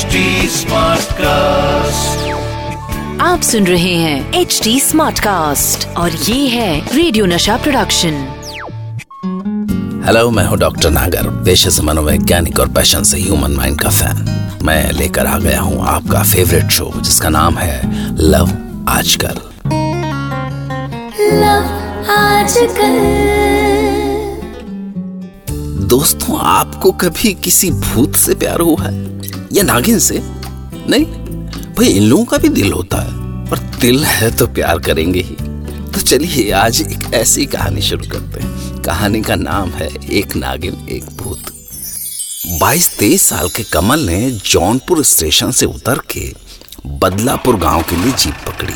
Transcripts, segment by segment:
HD cast आप सुन रहे हैं एच डी स्मार्ट कास्ट और ये है रेडियो नशा प्रोडक्शन हेलो मैं हूँ डॉक्टर नागर पेशे से मनोवैज्ञानिक और पैशन से ह्यूमन माइंड का फ़ैन मैं लेकर आ गया हूँ आपका फेवरेट शो जिसका नाम है लव आजकल दोस्तों आपको कभी किसी भूत से प्यार हुआ है? या नागिन से? नहीं, भाई इन लोगों का भी दिल होता है, पर दिल है तो प्यार करेंगे ही। तो चलिए आज एक ऐसी कहानी शुरू करते हैं। कहानी का नाम है एक नागिन, एक भूत। बाईस तेईस साल के कमल ने जौनपुर स्टेशन से उतर के बदलापुर गाँव के लिए जीप पकड़ी।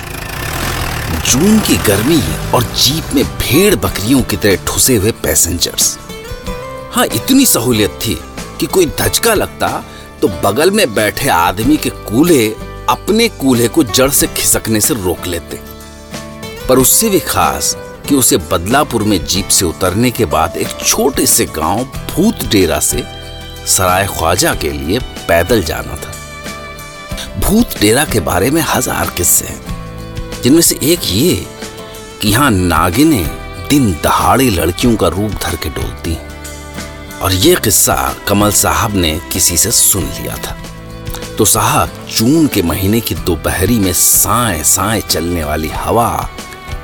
जून की गर्मी और जीप में भेड़ बकरियों की तरह ठुसे हुए पैसेंजर्स। हाँ इतनी सहूलियत थी कि कोई धचका लगता तो बगल में बैठे आदमी के कूल्हे अपने कूल्हे को जड़ से खिसकने से रोक लेते। पर उससे भी खास कि उसे बदलापुर में जीप से उतरने के बाद एक छोटे से गाँव भूत डेरा से सराय ख्वाजा के लिए पैदल जाना था। भूत डेरा के बारे में हज़ार किस्से हैं, जिनमें से एक ये कि यहाँ नागिने दिन दहाड़े लड़कियों का रूप धर के डोलती हैं। और ये किस्सा कमल साहब ने किसी से सुन लिया था। तो साहब, जून के महीने की दोपहरी में साए साए चलने वाली हवा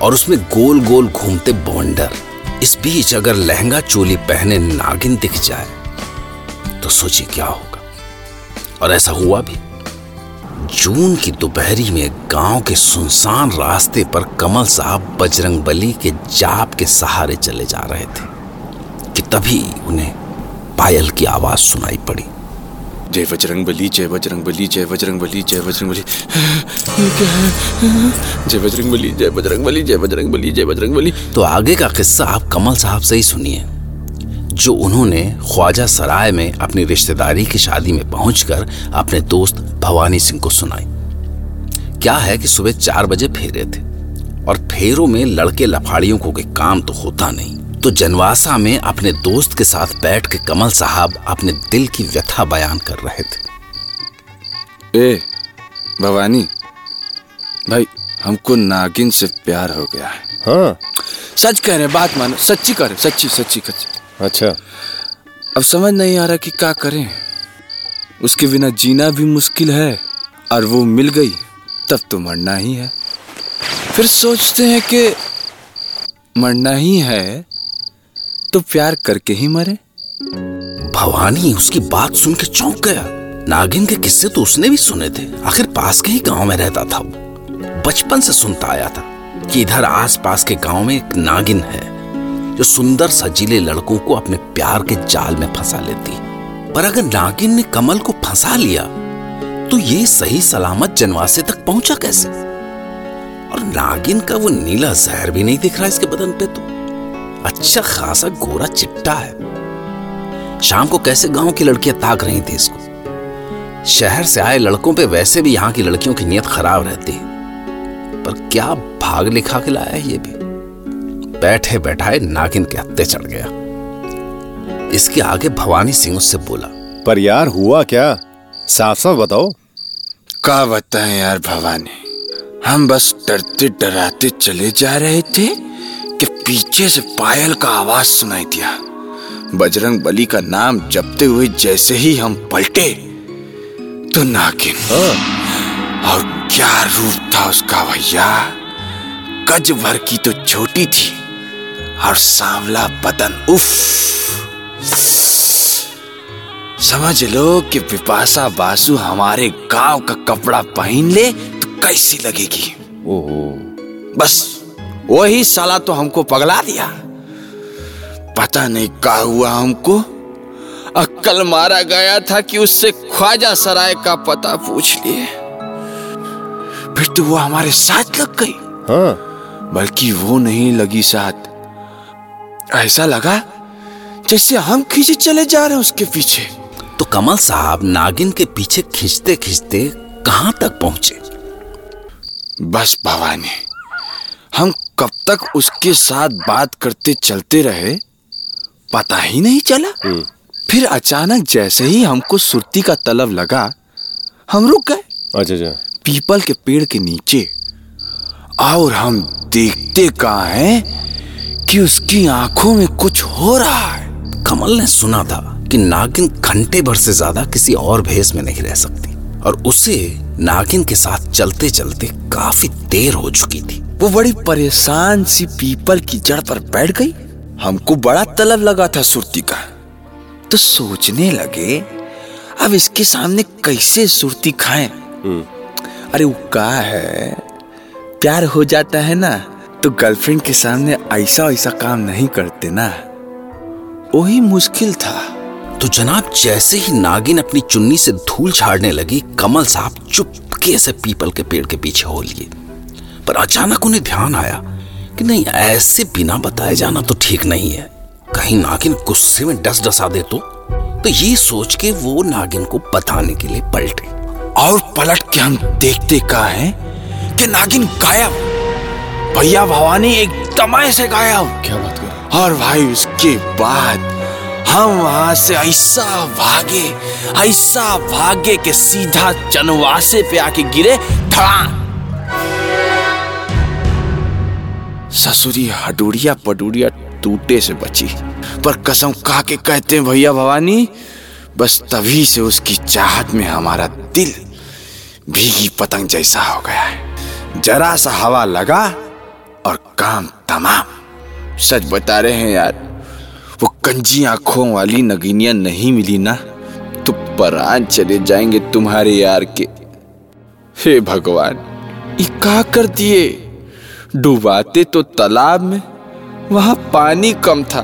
और उसमें गोल गोल घूमते बवंडर इस बीच अगर लहंगा चोली पहने नागिन दिख जाए तो सोचिए क्या होगा। और ऐसा हुआ भी। जून की दोपहरी में गाँव के सुनसान रास्ते पर कमल साहब बजरंग बली के जाप के सहारे चले जा रहे थे, कि तभी उन्हें पायल की आवाज़ सुनाई पड़ी। जय बजरंग बली जय बजरंग बली जय बजरंग बली जय बजरंग बली। जय बजरंग बली जय बजरंग बली जय बजरंग बली जय बजरंग बली। तो आगे का किस्सा आप कमल साहब से ही सुनिए जो उन्होंने ख्वाजा सराय में अपनी रिश्तेदारी की शादी में पहुंचकर अपने दोस्त भवानी सिंह को सुनाई। क्या है कि सुबह चार बजे फेरे थे और फेरों में लड़के लफाड़ियों को कोई काम तो होता नहीं। तो जनवासा में अपने दोस्त के साथ बैठ के कमल साहब अपने दिल की व्यथा बयान कर रहे थे। ए भवानी भाई हमको नागिन से प्यार हो गया है। हाँ। सच कह रहे बात मानो सच्ची हैं, सच्ची सच्ची सच्ची। अच्छा। अब समझ नहीं आ रहा कि क्या करें। उसके बिना जीना भी मुश्किल है और वो मिल गई तब तो मरना ही है। फिर सोचते हैं कि मरना ही है तो प्यार करके ही मरे। भवानी, उसकी बात सुन के चौंक गया। नागिन के किस्से तो उसने भी सुने थे। आखिर पास के ही गाँव में रहता था वो। बचपन से सुनता आया था कि इधर आसपास के गाँव में एक नागिन है, जो सुंदर सजीले लड़कों को अपने प्यार के जाल में फंसा लेती। पर अगर नागिन ने कमल को फंसा लिया तो ये सही सलामत जनवासे तक पहुँचा कैसे? और नागिन का वो नीला जहर भी नहीं दिख रहा इसके बदन पे तो। अच्छा खासा गोरा चिट्टा है। शाम को कैसे गाँव की लड़कियाँ ताक रही थी इसको? शहर से आए लड़कों पे वैसे भी यहाँ की लड़कियों की नीयत खराब रहती है। पर क्या भाग लिखा के लाया है ये भी? बैठे बैठाए नागिन के हत्ते चढ़ गया। इसके आगे भवानी सिंह उससे बोला पर यार हुआ क्या? साफ़ साफ़ बताओ। का बताएँ यार भवानी? हम बस डरते डराते चले जा रहे थे कि पीछे से पायल का आवाज़ सुनाई दिया। बजरंग बली का नाम जपते हुए जैसे ही हम पलटे तो नागिन। और क्या रूप था उसका भैया? गज भर की तो छोटी थी और सांवला बदन उफ। समझ लो कि पिपासा बासु हमारे गाँव का कपड़ा पहन ले कैसी लगेगी? ओहो। बस वही साला तो हमको पगला दिया। पता नहीं क्या हुआ हमको। अक्कल मारा गया था कि उससे ख्वाजा सराय का पता पूछ लिए। फिर तो वो हमारे साथ लग गई। हाँ। बल्कि वो नहीं लगी साथ। ऐसा लगा जैसे हम खींचे चले जा रहे हैं उसके पीछे। तो कमल साहब नागिन के पीछे खींचते खींचते कहाँ तक पहुँचे? बस भवानी हम कब तक उसके साथ बात करते चलते रहे पता ही नहीं चला। फिर अचानक जैसे ही हमको सुरती का तलब लगा हम रुक गए। अच्छा अच्छा। पीपल के पेड़ के नीचे। और हम देखते कहा हैं कि उसकी आँखों में कुछ हो रहा है। कमल ने सुना था कि नागिन घंटे भर से ज़्यादा किसी और भेस में नहीं रह सकती। और उसे नागिन के साथ चलते चलते काफ़ी देर हो चुकी थी। वो बड़ी परेशान सी पीपल की जड़ पर बैठ गई। हमको बड़ा तलब लगा था सुरती का। तो सोचने लगे अब इसके सामने कैसे सुरती खाएँ? अरे वो का है? प्यार हो जाता है ना तो गर्लफ्रेंड के सामने ऐसा ऐसा काम नहीं करते ना? वही मुश्किल था। तो जनाब जैसे ही नागिन अपनी चुन्नी से धूल झाड़ने लगी कमल साहब चुपके से पीपल के पेड़ के पीछे हो लिए। पर अचानक उन्हें ध्यान आया कि नहीं ऐसे बिना बताए जाना तो ठीक नहीं है। कहीं नागिन गुस्से में डस डसा दे तो? तो ये सोच के वो नागिन को बताने के लिए पलटे। और पलट के हम देखते का है कि नागिन गायब। भैया भवानी एक एकदम से गायब। क्या बात कर और भाई उसके बाद हम वहाँ से ऐसा भागे ऐसा भागे कि सीधा चनवासे पे आके गिरे धड़ाम ससुरी हडूरिया पडूरिया टूटे से बची। पर कसम खा के कहते हैं, भैया भवानी, बस तभी से उसकी चाहत में हमारा दिल भीगी पतंग जैसा हो गया है। जरा सा हवा लगा और काम तमाम। सच बता रहे हैं यार कंजी आँखों वाली नगीनिया नहीं मिली ना तो परान चले जाएँगे तुम्हारे यार के। हे भगवान ये का कर दिए। डुबाते तो तालाब में, वहाँ पानी कम था।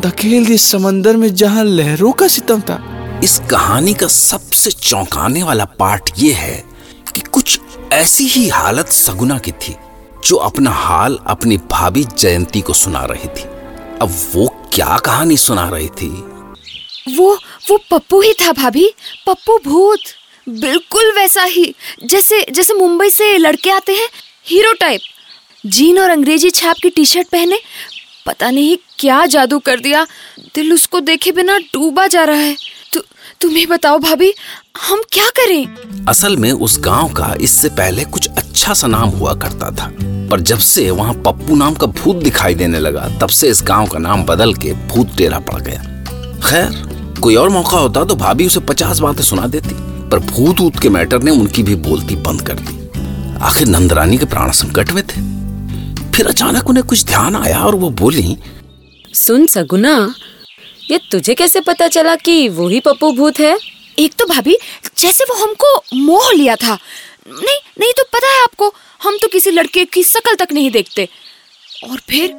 धकेल दिए समंदर में जहाँ लहरों का सितम था। इस कहानी का सबसे चौंकाने वाला पार्ट ये है कि कुछ ऐसी ही हालत सगुना की थी, जो अपना हाल अपनी भाभी जयंती को सुना रही थी। अब वो क्या कहानी सुना रही थी? वो वो पप्पू ही था भाभी। पप्पू भूत। बिल्कुल वैसा ही। जैसे जैसे मुंबई से लड़के आते हैं, हीरो टाइप। जीन और अंग्रेज़ी छाप की टी शर्ट पहने, पता नहीं क्या जादू कर दिया। दिल उसको देखे बिना डूबा जा रहा है। तु, तुम ही बताओ भाभी हम क्या करें? असल में उस गाँव का इससे पहले कुछ अच्छा सा नाम हुआ करता था। पर जब से वहाँ पप्पू नाम का भूत दिखाई देने लगा तब से इस गाँव का नाम बदल के भूत टेरा पड़ गया। खैर कोई और मौका होता तो भाभी उसे पचास बातें सुना देती पर भूत ऊत के मैटर ने उनकी भी बोलती बंद कर दी। आखिर नंदरानी के प्राण संकट में थे। फिर अचानक उन्हें कुछ ध्यान आया और वो बोली सुन सगुना ये तुझे कैसे पता चला कि वो ही पप्पू भूत है? एक तो भाभी, जैसे वो हमको मोह लिया था। नहीं नहीं तो पता है आपको, हम तो किसी लड़के की शकल तक नहीं देखते। और फिर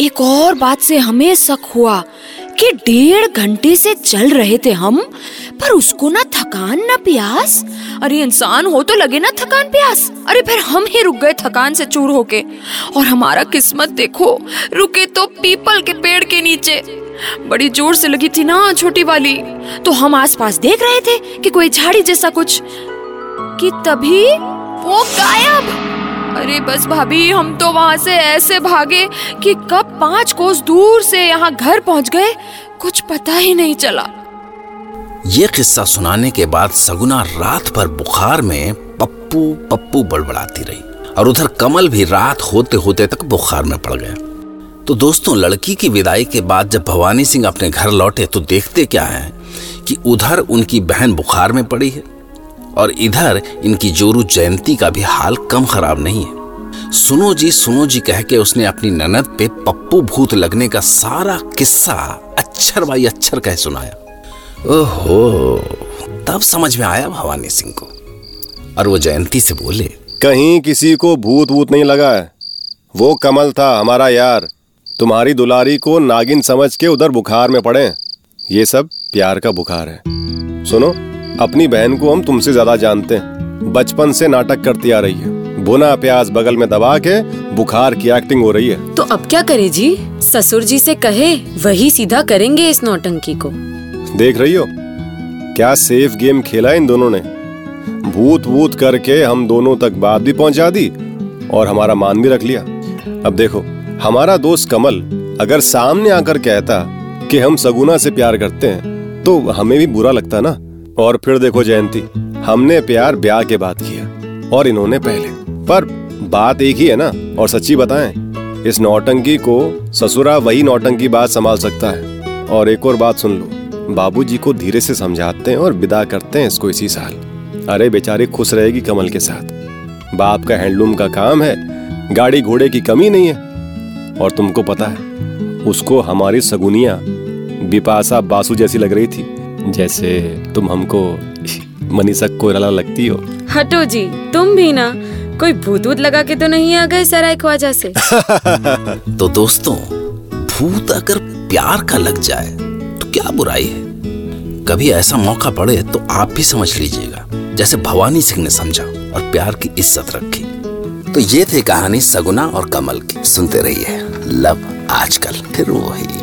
एक और बात से हमें शक हुआ। कि डेढ़ घंटे से चल रहे थे हम, पर उसको ना थकान, ना प्यास। अरे इंसान हो तो लगे ना थकान, प्यास। अरे फिर हम ही रुक गए थकान से चूर होके। और हमारा किस्मत देखो, रुके तो पीपल के पेड़ के नीचे। बड़ी ज़ोर से लगी थी ना छोटी वाली। तो हम आसपास देख रहे थे कि कोई झाड़ी जैसा कुछ, कि तभी वो गायब। अरे बस भाभी, हम तो वहाँ से ऐसे भागे कि कब पाँच कोस दूर से यहाँ घर पहुँच गए, कुछ पता ही नहीं चला। ये किस्सा सुनाने के बाद सगुना रात भर बुखार में पप्पू पप्पू बड़बड़ाती रही और उधर कमल भी रात होते होते तक बुखार में पड़ गया। तो दोस्तों, लड़की की विदाई के बाद जब भवानी सिंह अपने घर लौटे तो देखते क्या है कि उधर उनकी बहन बुखार में पड़ी है। और इधर इनकी जोरू जयंती का भी हाल कम खराब नहीं है। सुनो जी सुनो जी, कह के उसने अपनी ननद पे पप्पू भूत लगने का सारा किस्सा अक्षर बाई अक्षर कह सुनाया। ओहो, तब समझ में आया भवानी सिंह को। और वो जयंती से बोले, कहीं किसी को भूत वूत नहीं लगा है। वो कमल था हमारा यार। तुम्हारी दुलारी को नागिन समझ के उधर बुखार में पड़े ये सब प्यार का बुखार है। सुनो अपनी बहन को हम तुमसे ज़्यादा जानते हैं। बचपन से नाटक करती आ रही है। बुना प्याज बगल में दबा के बुखार की एक्टिंग हो रही है। तो अब क्या करे जी? ससुर जी से कहे वही सीधा करेंगे इस नौटंकी को। देख रही हो? क्या सेफ़ गेम खेला इन दोनों ने? भूत वूत करके हम दोनों तक बात भी पहुँचा दी और हमारा मान भी रख लिया। अब देखो हमारा दोस्त कमल अगर सामने आकर कहता कि हम सगुना से प्यार करते हैं तो हमें भी बुरा लगता ना? और फिर देखो जयंती, हमने प्यार ब्याह के बाद किया, और इन्होंने पहले। पर बात एक ही है ना, और सच्ची बताएँ, इस नौटंकी को ससुरा वही नौटंकी बात संभाल सकता है। और एक और बात सुन लो, बाबूजी को धीरे से समझाते हैं और विदा करते हैं इसको इसी साल। अरे बेचारी खुश रहेगी कमल के साथ। बाप का हैंडलूम का काम है, गाड़ी घोड़े की कमी नहीं है। और तुमको पता है, उसको हमारी सगुनिया, बिपाशा बासु जैसी लग रही थी। जैसे तुम हमको मनीषा कोयराला लगती हो। हटो जी तुम भी ना कोई भूत वूत लगा के तो नहीं आ गए सराय ख्वाजा से। तो दोस्तों भूत अगर प्यार का लग जाए तो क्या बुराई है? कभी ऐसा मौका पड़े तो आप भी समझ लीजिएगा जैसे भवानी सिंह ने समझा और प्यार की इज़्ज़त रखी। तो ये थी कहानी सगुना और कमल की। सुनते रहिए लव आजकल फिर वही